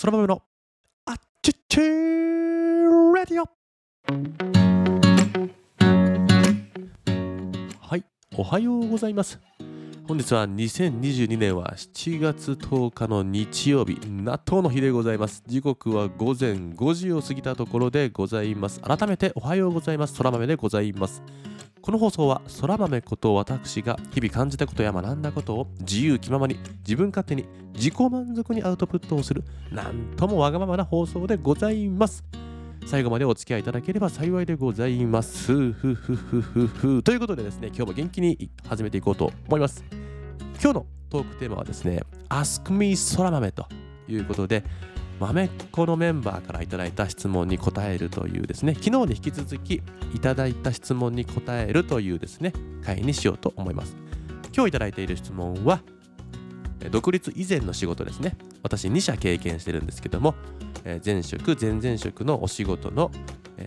そら豆のあっちっちーラディオ。はいおはようございます。本日は2022年は7月10日の日曜日納豆の日でございます。時刻は午前5時を過ぎたところでございます。改めておはようございます。そら豆でございます。この放送はそら豆こと私が日々感じたことや学んだことを自由気ままに自分勝手に自己満足にアウトプットをするなんともわがままな放送でございます最後までお付き合いいただければ幸いでございますふふふふふということでですね今日も元気に始めていこうと思います今日のトークテーマはですね Ask me そら豆ということで豆っ子のメンバーからいただいた質問に答えるというですね。昨日に引き続きいただいた質問に答えるというですね回にしようと思います。今日いただいている質問は独立以前の仕事ですね。私2社経験してるんですけども前職前々職のお仕事の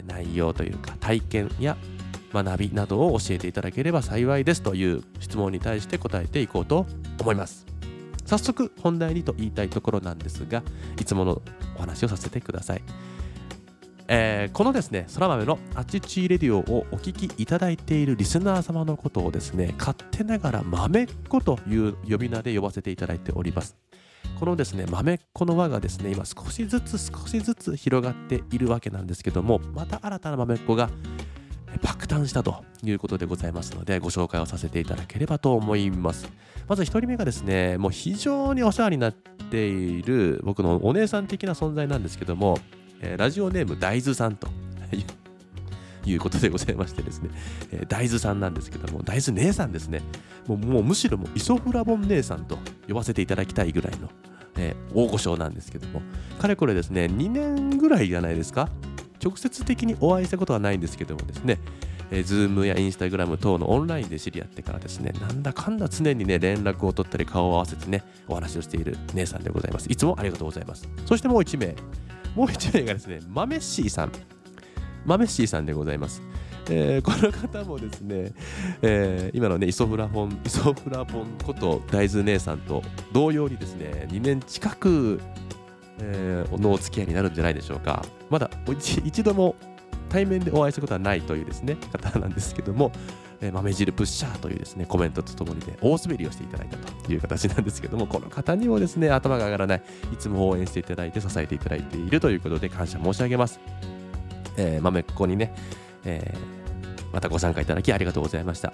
内容というか体験や学びなどを教えていただければ幸いですという質問に対して答えていこうと思います。早速本題にと言いたいところなんですがいつものお話をさせてください、えー、このですねそら豆のあちちレディオをお聞きいただいているリスナー様のことをですね勝手ながら豆っ子という呼び名で呼ばせていただいております。このですね豆っ子の輪がですね今少しずつ少しずつ広がっているわけなんですけどもまた新たな豆っ子が爆誕したということでございますのでご紹介をさせていただければと思います。まず1人目がですねもう非常にお世話になっている僕のお姉さん的な存在なんですけども、え、ラジオネーム大豆さんということでございましてですね、えー、大豆さんなんですけども大豆姉さんですね。もうもうむしろもうイソフラボン姉さんと呼ばせていただきたいぐらいの、えー、大御所なんですけどもかれこれですね2年ぐらいじゃないですか？直接的にお会いしたことはないんですけどもですね、えー、Zoom や Instagram 等のオンラインで知り合ってからですね、なんだかんだ常にね、連絡を取ったり顔を合わせてね、お話をしている姉さんでございます。いつもありがとうございます。そしてもう1名、もう1名がですね、マメッシーさん。マメッシーさんでございます。えー、この方もですね、えー、今のね、イソフラボン、イソフラボンこと大豆姉さんと同様にですね、2年近くえー、のお付き合いになるんじゃないでしょうか。まだ一度も対面でお会いしたことはないというですね、方なんですけども、えー、豆汁プッシャーというですね、コメントとともにね、大滑りをしていただいたという形なんですけども、この方にもですね、頭が上がらない、いつも応援していただいて支えていただいているということで感謝申し上げます。えー、豆っ子にね、えー、またご参加いただきありがとうございました。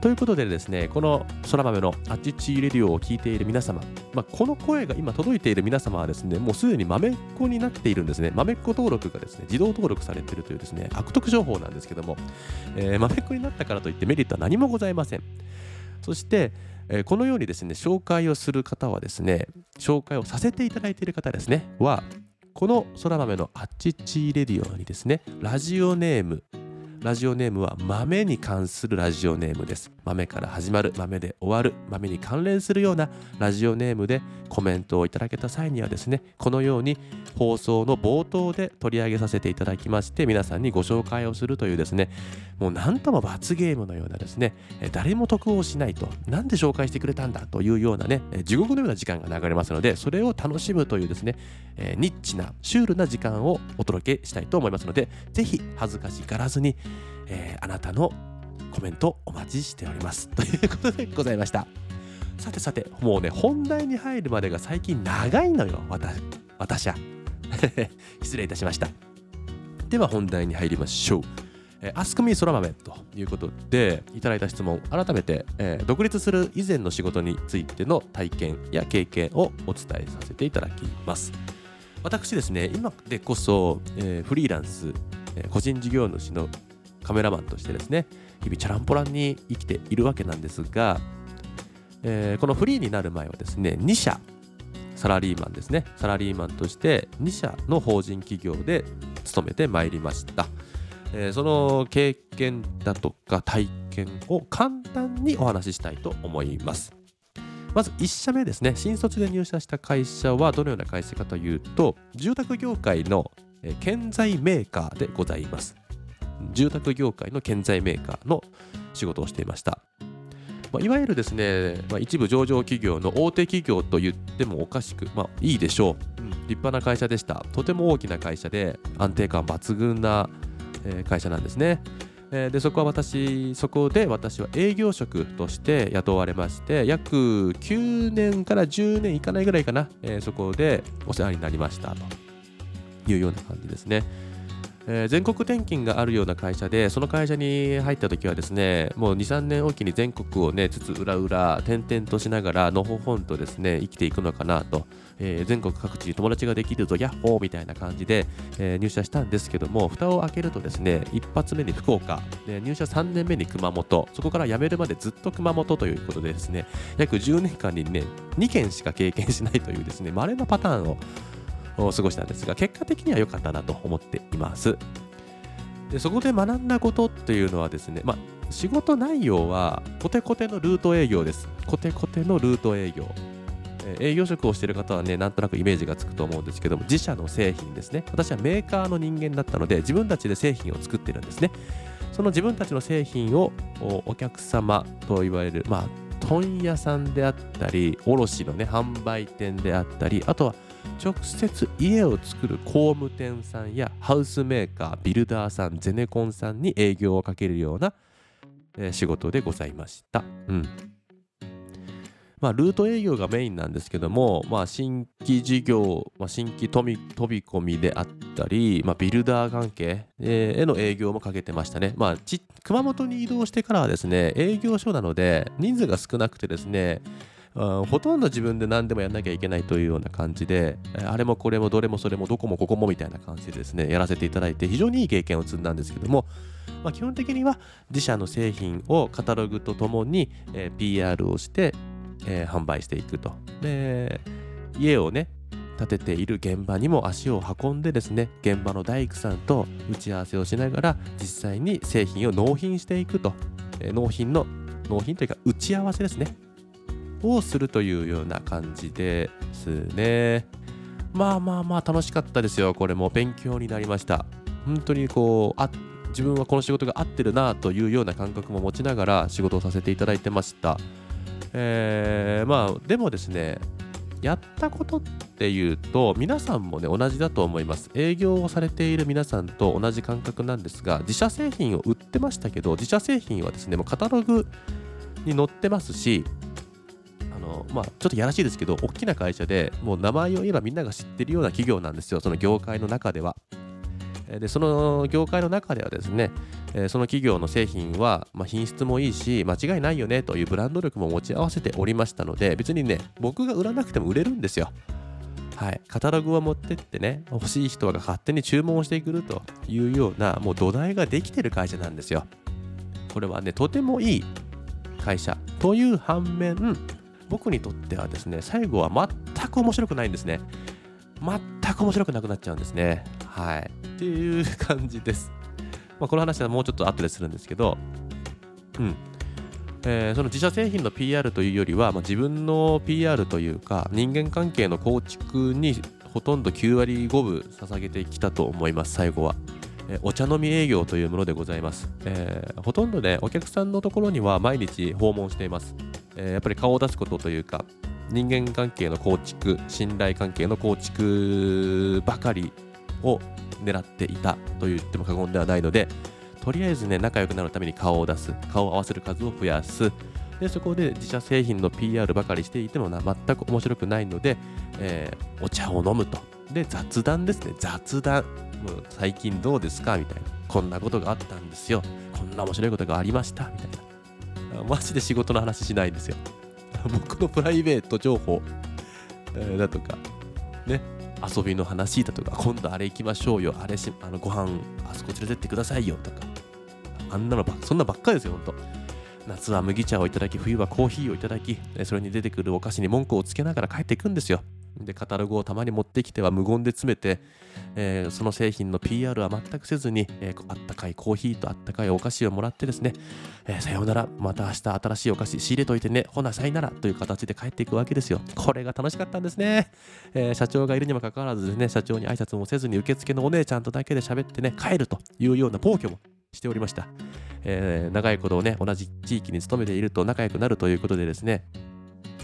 ということでですね、この空豆のあっちちレディオを聞いている皆様、まあ、この声が今届いている皆様はですね、もうすでに豆っ子になっているんですね。豆っ子登録がですね、自動登録されているというですね、悪徳情報なんですけども、えー、豆っ子になったからといってメリットは何もございません。そして、えー、このようにですね、紹介をする方はですね、紹介をさせていただいている方ですね、は、この空豆のあっちちレディオにですね、ラジオネーム、ラジオネームは豆に関するラジオネームです。豆から始まる、豆で終わる、豆に関連するようなラジオネームでコメントをいただけた際にはですね、このように放送の冒頭で取り上げさせていただきまして、皆さんにご紹介をするというですね、もう何とも罰ゲームのようなですね、誰も得をしないと、なんで紹介してくれたんだというようなね、地獄のような時間が流れますので、それを楽しむというですね、ニッチな、シュールな時間をお届けしたいと思いますので、ぜひ恥ずかしがらずに、えー、あなたのコメントお待ちしております。ということでございました。さてさて、もうね、本題に入るまでが最近長いのよ、私私は。失礼いたしました。では本題に入りましょう。えー、アスクミーそら豆ということでいただいた質問改めて、えー、独立する以前の仕事についての体験や経験をお伝えさせていただきます私ですね今でこそ、えー、フリーランス、え、個人事業主のカメラマンとしてですね日々チャランポランに生きているわけなんですが、えー、このフリーになる前はですね2社サラリーマンですね。サラリーマンとして2社の法人企業で勤めてまいりました、えー、その経験だとか体験を簡単にお話ししたいと思います。まず1社目ですね。新卒で入社した会社はどのような会社かというと住宅業界の建材メーカーでございます。住宅業界の建材メーカーの仕事をしていました。まあ、いわゆるですね、まあ、一部上場企業の大手企業と言ってもおかしく、まあ、いいでしょう、うん、立派な会社でしたとても大きな会社で安定感抜群な、会社なんですね、でそこは私そこで私は営業職として雇われまして約9年から10年いかないぐらいかな、えー、そこでお世話になりましたというような感じですね。えー、全国転勤があるような会社で、その会社に入った時はですね、もう2、3年おきに全国をね、つつ裏裏、転々としながら、のほほんとですね、生きていくのかなと、えー、全国各地に友達ができるぞ、ヤッホーみたいな感じで、えー、入社したんですけども、蓋を開けるとですね、一発目に福岡、で入社3年目に熊本、そこから辞めるまでずっと熊本ということでですね、約10年間にね、2件しか経験しないというですね、稀なパターンを過ごしたんですが、結果的には良かったなと思っています。でそこで学んだことっていうのはですね、まあ、仕事内容はコテコテのルート営業です。コテコテのルート営業。営業職をしている方はね、なんとなくイメージがつくと思うんですけども、自社の製品ですね。私はメーカーの人間だったので、自分たちで製品を作ってるんですね。その自分たちの製品をお客様といわれる、まあ、問屋さんであったり、卸のね、販売店であったり、あとは直接家を作る工務店さんやハウスメーカービルダーさんゼネコンさんに営業をかけるような、えー、仕事でございました。うんまあ、ルート営業がメインなんですけども、まあ、新規事業、まあ、新規飛び込みであったり、まあ、ビルダー関係、えー、への営業もかけてましたね。まあ、熊本に移動してからはですね、営業所なので人数が少なくてですね、ほとんど自分で何でもやんなきゃいけないというような感じで、あれもこれもどれもそれもどこもここもみたいな感じでですね、やらせていただいて非常にいい経験を積んだんですけども、まあ、基本的には自社の製品をカタログとともに、PR をして、販売していくと。で、家をね、建てている現場にも足を運んでですね、現場の大工さんと打ち合わせをしながら実際に製品を納品していくと。納品の、納品というか打ち合わせですね。をするというような感じですね。まあまあまあ楽しかったですよ。これも勉強になりました。本当にこう、あ自分はこの仕事が合ってるなというような感覚も持ちながら仕事をさせていただいてました。えー、まあでもですね、やったことっていうと皆さんもね同じだと思います営業をされている皆さんと同じ感覚なんですが自社製品を売ってましたけど自社製品はですねもうカタログに載ってますしまあ、ちょっとやらしいですけど、大きな会社でもう名前を言えばみんなが知ってるような企業なんですよ、その業界の中では。でその業界の中ではですね、その企業の製品は、まあ、品質もいいし、間違いないよねというブランド力も持ち合わせておりましたので、別にね、僕が売らなくても売れるんですよ。はい、カタログを持ってってね、欲しい人が勝手に注文をしてくるというような、もう土台ができてる会社なんですよ。これはね、とてもいい会社という反面、僕にとってはですね、最後は全く面白くないんですね。全く面白くなくなっちゃうんですね。はい。っていう感じです。まあ、この話はもうちょっと後でするんですけど、うん。えー、その自社製品の PR というよりは、まあ、自分の PR というか人間関係の構築にほとんど9割5分捧げてきたと思います最後は、え、お茶飲み営業というものでございます、えー、ほとんどねお客さんのところには毎日訪問していますえ、やっぱり顔を出すことというか人間関係の構築信頼関係の構築ばかりを狙っていたと言っても過言ではないのでとりあえずね仲良くなるために顔を出す顔を合わせる数を増やす。でそこで自社製品の PR ばかりしていてもな全く面白くないので、えー、お茶を飲むと。で雑談ですね。雑談。もう最近どうですか？みたいな。こんなことがあったんですよ。こんな面白いことがありました。みたいな。マジで仕事の話しないんですよ。僕のプライベート情報、え、だとか、ね、遊びの話だとか、今度あれ行きましょうよ、あれし、あのご飯あそこ連れてってくださいよとか、あんなのばそんなばっかりですよ、ほんと。夏は麦茶をいただき、冬はコーヒーをいただき、それに出てくるお菓子に文句をつけながら帰っていくんですよ。でカタログをたまに持ってきては無言で詰めて、えー、その製品の PR は全くせずに、えー、あったかいコーヒーとあったかいお菓子をもらってですね、えー、さようならまた明日新しいお菓子仕入れといてねほなさいならという形で帰っていくわけですよ。これが楽しかったんですね、え社長がいるにもかかわらずですね社長に挨拶もせずに受付のお姉ちゃんとだけで喋ってね帰るというような暴挙もしておりました。え、長いことをね、同じ地域に勤めていると仲良くなるということでですね、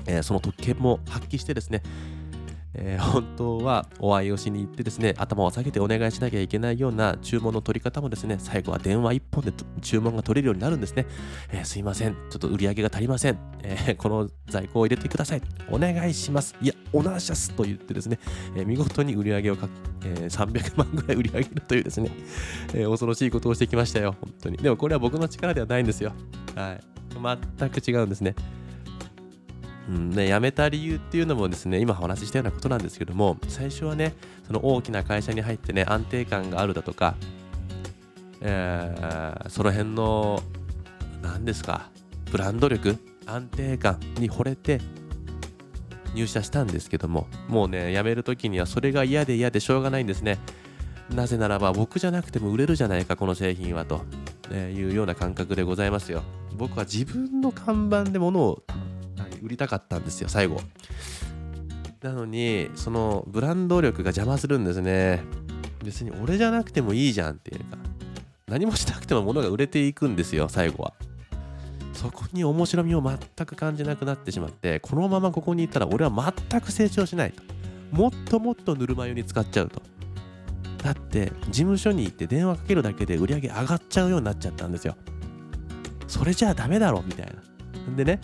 えー、その特権も発揮してですね、えー、本当はお会いをしに行ってですね、頭を下げてお願いしなきゃいけないような注文の取り方もですね、最後は電話1本で注文が取れるようになるんですね。えー、すいません、ちょっと売り上げが足りません。えー、この在庫を入れてください。お願いします。いや、おなしゃすと言ってですね、え見事に売り上げをか、え300万ぐらい売り上げるというですね、え恐ろしいことをしてきましたよ、本当に。でもこれは僕の力ではないんですよ。はい。全く違うんですね。うんね、辞めた理由っていうのもですね今お話ししたようなことなんですけども最初はねその大きな会社に入ってね安定感があるだとか、えー、その辺の何ですかブランド力安定感に惚れて入社したんですけどももうね辞める時にはそれが嫌で嫌でしょうがないんですね。なぜならば僕じゃなくても売れるじゃないかこの製品はと、えいうような感覚でございますよ。僕は自分の看板で物を売りたかったんですよ最後。なのにそのブランド力が邪魔するんですね。別に俺じゃなくてもいいじゃんっていうか何もしなくても物が売れていくんですよ最後は。そこに面白みを全く感じなくなってしまってこのままここにいたら俺は全く成長しないと。もっともっとぬるま湯に使っちゃうと。だって事務所に行って電話かけるだけで売り上げ上がっちゃうようになっちゃったんですよ。それじゃあダメだろみたいな。でね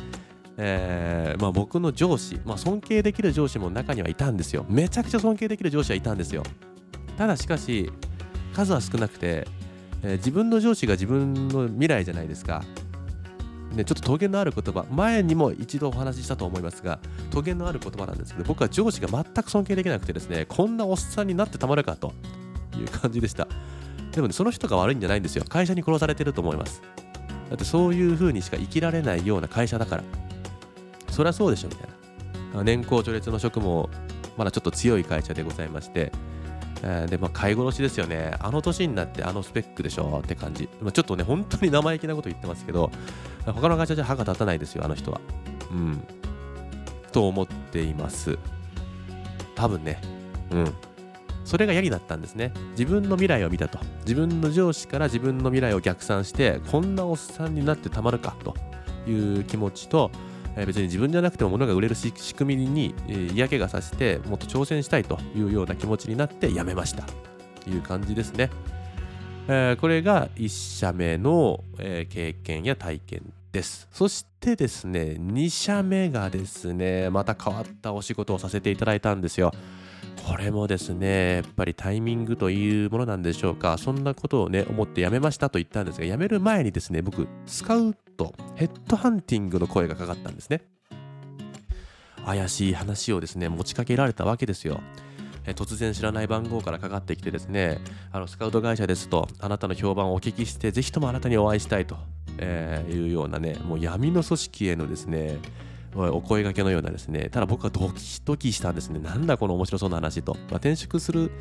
えー、まあ、僕の上司、まあ、尊敬できる上司も中にはいたんですよ。めちゃくちゃ尊敬できる上司はいたんですよ。ただしかし、数は少なくて、えー、自分の上司が自分の未来じゃないですか。ね、ちょっとトゲのある言葉、前にも一度お話ししたと思いますが、トゲのある言葉なんですけど、僕は上司が全く尊敬できなくてですね、こんなおっさんになってたまるかという感じでした。でもね、その人が悪いんじゃないんですよ。会社に殺されてると思います。だってそういう風にしか生きられないような会社だから。そりゃそうでしょみたいな。年功序列の職もまだちょっと強い会社でございまして、えー、でまあ買い殺しですよね。あの年になってあのスペックでしょって感じ、ま、ちょっとね本当に生意気なこと言ってますけど他の会社じゃ歯が立たないですよあの人は。うん。と思っています。多分ね。うん。それが嫌になったんですね。自分の未来を見たと。自分の上司から自分の未来を逆算してこんなおっさんになってたまるかという気持ちとえ別に自分じゃなくても物が売れる仕組みに、え嫌気がさしてもっと挑戦したいというような気持ちになって辞めましたという感じですね。え、これが1社目の、え、経験や体験です。そしてですね、2社目がですね、また変わったお仕事をさせていただいたんですよ。これもですね、やっぱりタイミングというものなんでしょうか。そんなことをね、思って辞めましたと言ったんですが、辞める前にですね、僕、スカウト、ヘッドハンティングの声がかかったんですね。怪しい話をですね、持ちかけられたわけですよ。突然知らない番号からかかってきてですね、あのスカウト会社ですと、あなたの評判をお聞きして、ぜひともあなたにお会いしたいと、え、いうようなね、もう闇の組織へのですね、お声がけのようなですね、ただ僕はドキドキしたんですね。なんだこの面白そうな話と。まあ、転職する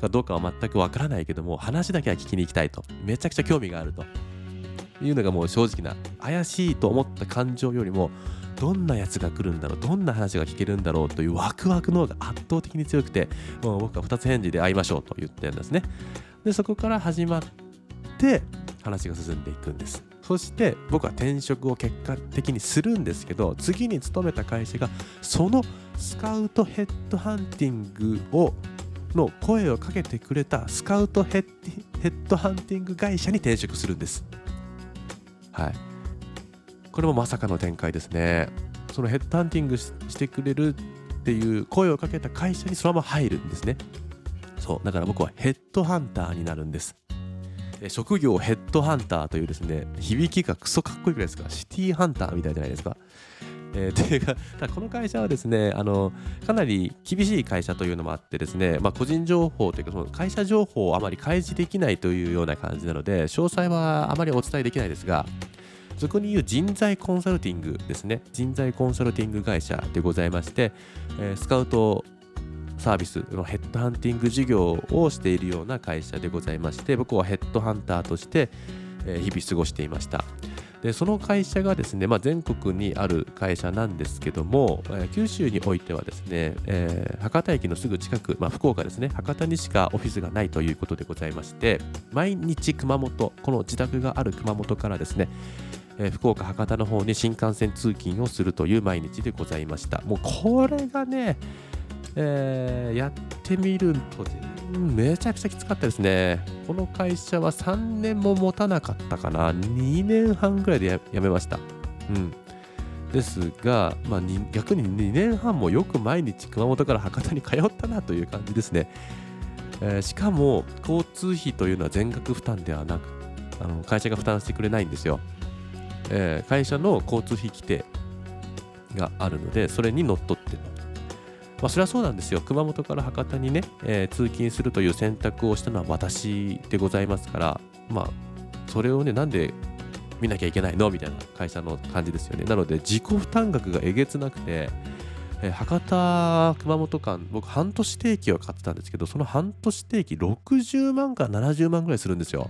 かどうかは全くわからないけども、話だけは聞きに行きたいと。めちゃくちゃ興味があると。いうのがもう正直な、怪しいと思った感情よりも、どんなやつが来るんだろう、どんな話が聞けるんだろうというワクワクの方が圧倒的に強くて、もう僕は2つ返事で会いましょうと言ってるんですね。で、そこから始まって、話が進んでいくんです。そして僕は転職を結果的にするんですけど次に勤めた会社がそのスカウトヘッドハンティングをの声をかけてくれたスカウトヘッドハンティング会社に転職するんです。はい。これもまさかの展開ですね。そのヘッドハンティングしてくれるっていう声をかけた会社にそのまま入るんですね。そう。だから僕はヘッドハンターになるんです。職業ヘッドハンターというですね、響きがクソかっこいいくらいですか、シティハンターみたいじゃないですか。えー、ていうか、だこの会社はですね、あの、かなり厳しい会社というのもあってですね、まあ、個人情報というか、その会社情報をあまり開示できないというような感じなので、詳細はあまりお伝えできないですが、そこに言う人材コンサルティングですね。人材コンサルティング会社でございまして、えー、スカウトサービスのヘッドハンティング事業をしているような会社でございまして僕はヘッドハンターとしてえ日々過ごしていましたでその会社がですね、まあ、全国にある会社なんですけども、えー、九州においてはですね、えー、博多駅のすぐ近く、まあ、福岡ですね博多にしかオフィスがないということでございまして毎日熊本この自宅がある熊本からですねえ、福岡博多の方に新幹線通勤をするという毎日でございました。もうこれがね、えー、やってみるとめちゃくちゃきつかったですね。この会社は3年も持たなかったかな。2年半ぐらいで辞めました。うん。ですが、まあ、逆に2年半もよく毎日熊本から博多に通ったなという感じですね、えー、しかも交通費というのは全額負担ではなくあの会社が負担してくれないんですよ。えー、会社の交通費規定があるので、それにのっとってまあ、それはそうなんですよ。熊本から博多にね、えー、通勤するという選択をしたのは私でございますから、まあ、それをね、なんで見なきゃいけないのみたいな会社の感じですよね。なので、自己負担額がえげつなくて、えー、博多、熊本間、僕、半年定期を買ってたんですけど、その半年定期60万から70万ぐらいするんですよ。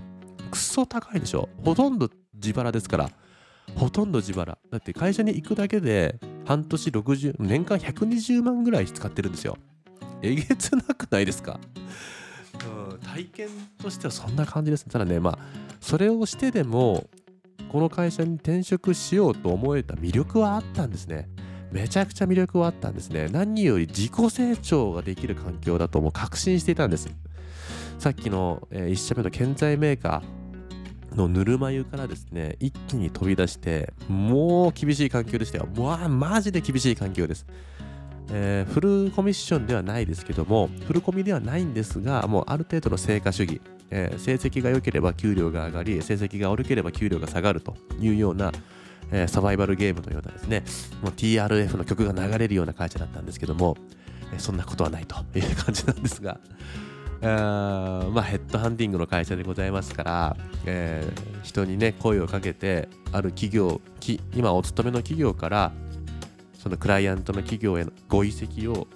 くそ高いでしょ。ほとんど自腹ですから。ほとんど自腹だって会社に行くだけで半年60年間120万ぐらい使ってるんですよ。えげつなくないですか、うん、体験としてはそんな感じですただねまあそれをしてでもこの会社に転職しようと思えた魅力はあったんですね。めちゃくちゃ魅力はあったんですね。何より自己成長ができる環境だともう確信していたんです。さっきの、え、1社目の建材メーカー。のぬるま湯からですね一気に飛び出してもう厳しい環境でしたよ。わあマジで厳しい環境です、えー、フルコミッションではないですけどもフルコミではないんですがもうある程度の成果主義、えー、成績が良ければ給料が上がり成績が悪ければ給料が下がるというようなえー、サバイバルゲームのようなですね、TRF の曲が流れるような会社だったんですけども、え、そんなことはないという感じなんですが、あまあ、ヘッドハンティングの会社でございますから、えー、人にね声をかけてある企業今お勤めの企業からそのクライアントの企業へのご移籍を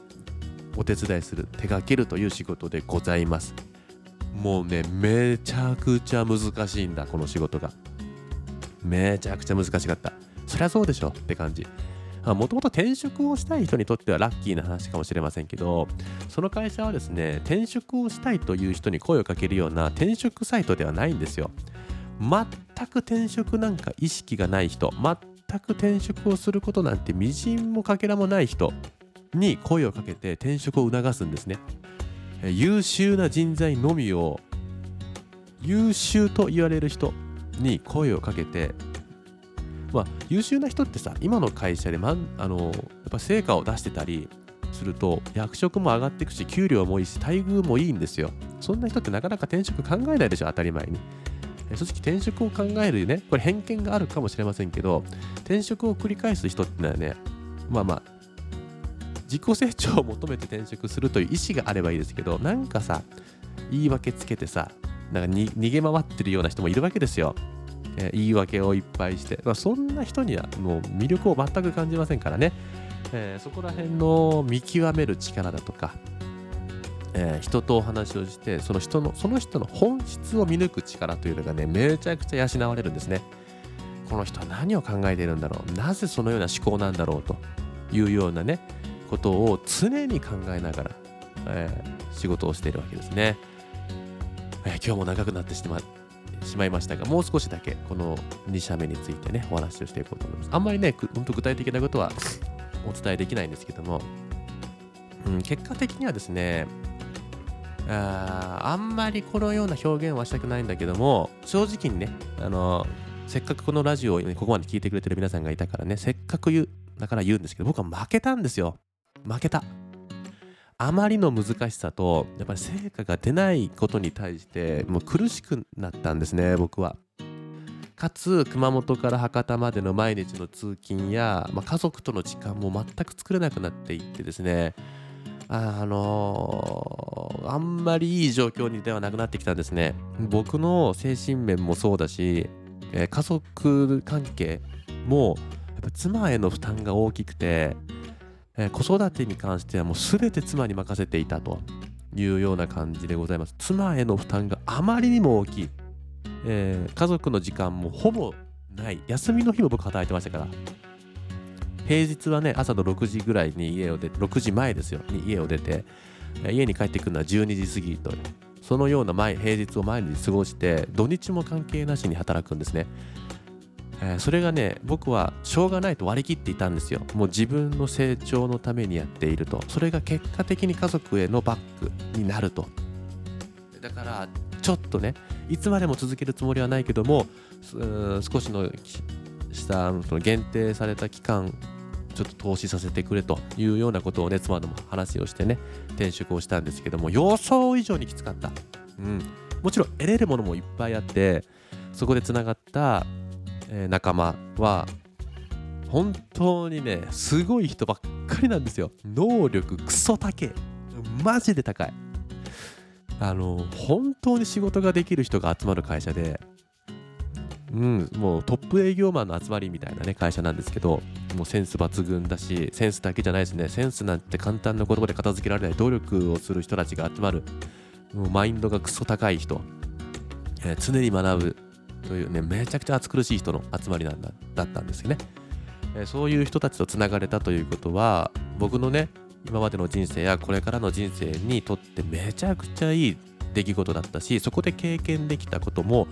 お手伝いする手掛けるという仕事でございます。もうねめちゃくちゃ難しいんだこの仕事が。めちゃくちゃ難しかった。そりゃそうでしょって感じ。もともと転職をしたい人にとってはラッキーな話かもしれませんけどその会社はですね転職をしたいという人に声をかけるような転職サイトではないんですよ。全く転職なんか意識がない人全く転職をすることなんてみじんもかけらもない人に声をかけて転職を促すんですね。優秀な人材のみを優秀と言われる人に声をかけてまあ、優秀な人ってさ今の会社で、ま、あのやっぱ成果を出してたりすると役職も上がっていくし給料もいいし待遇もいいんですよ。そんな人ってなかなか転職考えないでしょ当たり前に。正直転職を考えるねこれ偏見があるかもしれませんけど転職を繰り返す人ってのはねまあまあ自己成長を求めて転職するという意思があればいいですけどなんかさ言い訳つけてさなんか逃げ回ってるような人もいるわけですよ。えー、言い訳をいっぱいして、まあ、そんな人にはもう魅力を全く感じませんからね、えー、そこら辺の見極める力だとか、えー、人とお話をしてその人のその人の本質を見抜く力というのがねめちゃくちゃ養われるんですね。この人は何を考えているんだろう。なぜそのような思考なんだろうというようなねことを常に考えながら、えー、仕事をしているわけですね、えー、今日も長くなってしましまいましたが、もう少しだけこの2社目についてね、お話をしていこうと思います。あんまりね、本当具体的なことは お伝えできないんですけども、うん、結果的にはですね、ああんまりこのような表現はしたくないんだけども、正直にね、あのせっかくこのラジオを、ね、ここまで聞いてくれてる皆さんがいたからね、せっかく言う、だから言うんですけど、僕は負けたんですよ。負けた。あまりの難しさとやっぱり成果が出ないことに対してもう苦しくなったんですね僕は。かつ熊本から博多までの毎日の通勤や、まあ、家族との時間も全く作れなくなっていってですねあのー、あんまりいい状況にではなくなってきたんですね僕の精神面もそうだし、えー、家族関係もやっぱ妻への負担が大きくてえー、子育てに関してはもう全て妻に任せていたというような感じでございます。妻への負担があまりにも大きい。えー、家族の時間もほぼない。休みの日も僕働いてましたから。平日はね朝の6時ぐらいに家を出て6時前ですよ。に家を出て家に帰ってくるのは12時過ぎとそのような前平日を毎日過ごして土日も関係なしに働くんですね、え、それがね僕はしょうがないと割り切っていたんですよ。もう自分の成長のためにやっていると。それが結果的に家族へのバックになると。だからちょっとねいつまでも続けるつもりはないけども少しのしたその限定された期間ちょっと投資させてくれというようなことをね妻とも話をしてね転職をしたんですけども予想以上にきつかった、うん、もちろん得れるものもいっぱいあってそこでつながった、え、仲間は本当にねすごい人ばっかりなんですよ。能力クソ高えマジで高い。あの本当に仕事ができる人が集まる会社でうん、もうトップ営業マンの集まりみたいなね会社なんですけどもうセンス抜群だしセンスだけじゃないですね。センスなんて簡単な言葉で片付けられない努力をする人たちが集まる。もうマインドがクソ高い人、え、常に学ぶ。というねめちゃくちゃ暑苦しい人の集まりなんだだったんですよね、え、そういう人たちとつながれたということは僕のね今までの人生やこれからの人生にとってめちゃくちゃいい出来事だったしそこで経験できたことも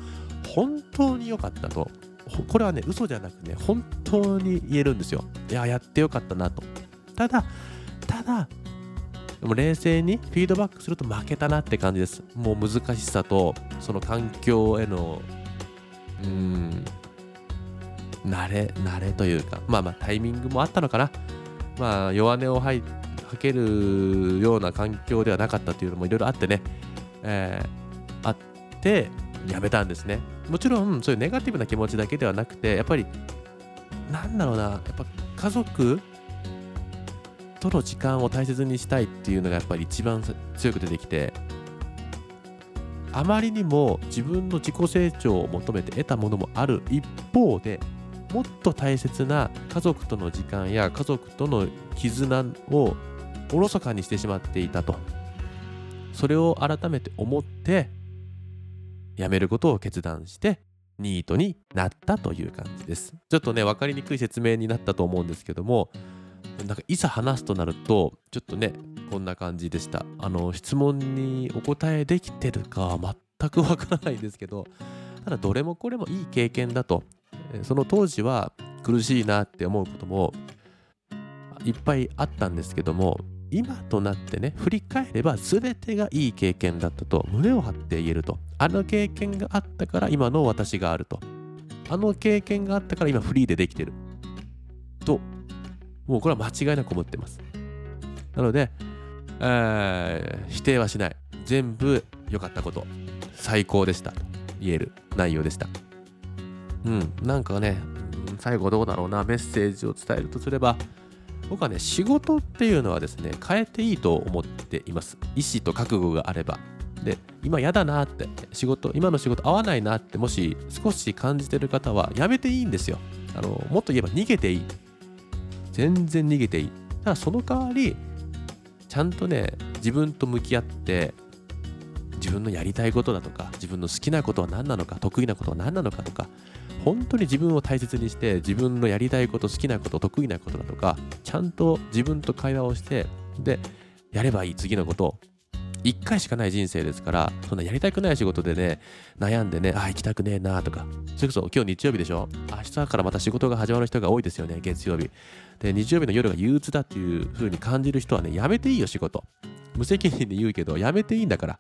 本当に良かったと。これはね嘘じゃなくね本当に言えるんですよ。いややってよかったなと。ただただでも冷静にフィードバックすると負けたなって感じです。もう難しさとその環境へのうん。慣れ慣れというかまあまあタイミングもあったのかな。まあ弱音を吐けるような環境ではなかったというのもいろいろあってね、えー、あってやめたんですね。もちろんそういうネガティブな気持ちだけではなくてやっぱりなんだろうなやっぱ家族との時間を大切にしたいっていうのがやっぱり一番強く出てきてあまりにも自分の自己成長を求めて得たものもある一方でもっと大切な家族との時間や家族との絆をおろそかにしてしまっていたとそれを改めて思って辞めることを決断してニートになったという感じです。ちょっとね分かりにくい説明になったと思うんですけどもなんかいざ話すとなるとちょっとねこんな感じでした。あの質問にお答えできてるか全くわからないんですけどただどれもこれもいい経験だと。その当時は苦しいなって思うこともいっぱいあったんですけども今となってね振り返れば全てがいい経験だったと。胸を張って言えると。あの経験があったから今の私があると。あの経験があったから今フリーでできてる。ともうこれは間違いなく思ってます。なので、えー、否定はしない。全部良かったこと。最高でした。と言える内容でした。うん。なんかね最後どうだろうな。メッセージを伝えるとすれば僕はね仕事っていうのはですね変えていいと思っています。意思と覚悟があれば。で今嫌だなって仕事今の仕事合わないなってもし少し感じてる方はやめていいんですよ。あのもっと言えば逃げていい。全然逃げていい。ただその代わりちゃんとね自分と向き合って自分のやりたいことだとか自分の好きなことは何なのか得意なことは何なのかとか本当に自分を大切にして自分のやりたいこと好きなこと得意なことだとかちゃんと自分と会話をしてでやればいい次のことを。1回しかない人生ですからそんなやりたくない仕事でね悩んでねあ行きたくねえなとか。それこそ今日日曜日でしょ。明日からまた仕事が始まる人が多いですよね月曜日。で日曜日の夜が憂鬱だっていう風に感じる人はねやめていいよ仕事無責任で言うけどやめていいんだから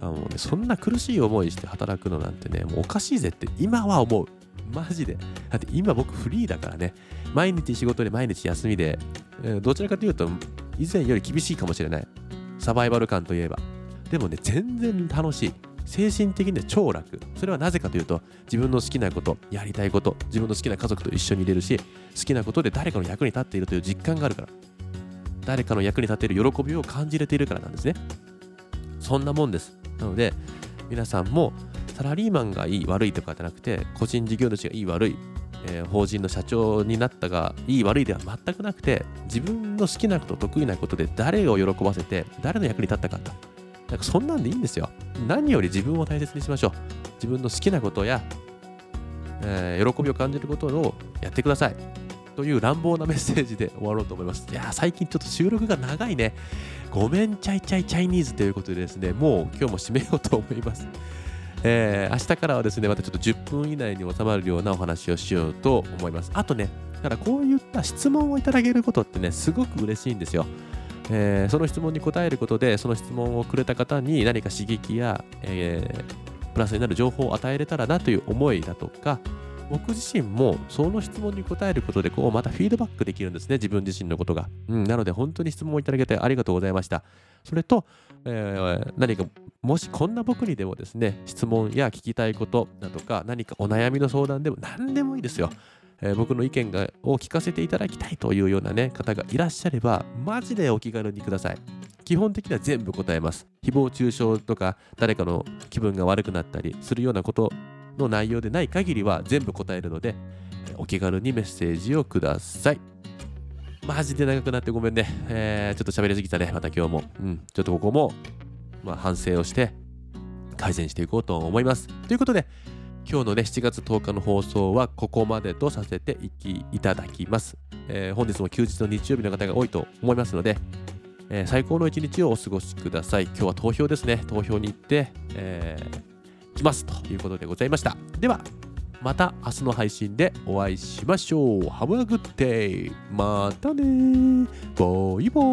あの、ね、そんな苦しい思いして働くのなんてねもうおかしいぜって今は思うマジで。だって今僕フリーだからね。毎日仕事で毎日休みで、どちらかというと以前より厳しいかもしれない。サバイバル感といえば。でもね、全然楽しい。精神的には超楽。それはなぜかというと、自分の好きなこと、やりたいこと、自分の好きな家族と一緒にいれるし、好きなことで誰かの役に立っているという実感があるから。誰かの役に立てる喜びを感じれているからなんですね。そんなもんです。なので、皆さんもサラリーマンがいい悪いとかじゃなくて個人事業主がいい悪い、えー、法人の社長になったがいい悪いでは全くなくて自分の好きなこと得意なことで誰を喜ばせて誰の役に立ったかとなんかそんなんでいいんですよ何より自分を大切にしましょう自分の好きなことやえー、喜びを感じることをやってください。という乱暴なメッセージで終わろうと思います。いや最近ちょっと収録が長いね。ごめんちゃいちゃいチャイニーズということでですね、もう今日も締めようと思います。えー、明日からはですね、またちょっと10分以内に収まるようなお話をしようと思います。あとね、だからこういった質問をいただけることってね、すごく嬉しいんですよ。えー、その質問に答えることで、その質問をくれた方に何か刺激や、えー、プラスになる情報を与えれたらなという思いだとか、僕自身もその質問に答えることでこうまたフィードバックできるんですね自分自身のことが、うん、なので本当に質問をいただけてありがとうございました。それと、えー、何かもしこんな僕にでもですね質問や聞きたいことだとか何かお悩みの相談でも何でもいいですよ。えー、僕の意見がを聞かせていただきたいというようなね方がいらっしゃればマジでお気軽にください基本的には全部答えます誹謗中傷とか誰かの気分が悪くなったりするようなことの内容でない限りは全部答えるので、お気軽にメッセージをください。マジで長くなってごめんね。えー、ちょっと喋りすぎたね、また今日も。うん、ちょっとここも、まあ、反省をして改善していこうと思います。ということで、今日のね7月10日の放送はここまでとさせていきいただきます、えー、本日も休日の日曜日の方が多いと思いますので、えー、最高の一日をお過ごしください。今日は投票ですね。投票に行って、えー、きますということでございました。ではまた明日の配信でお会いしましょう。Have a good day. またねボイバイ。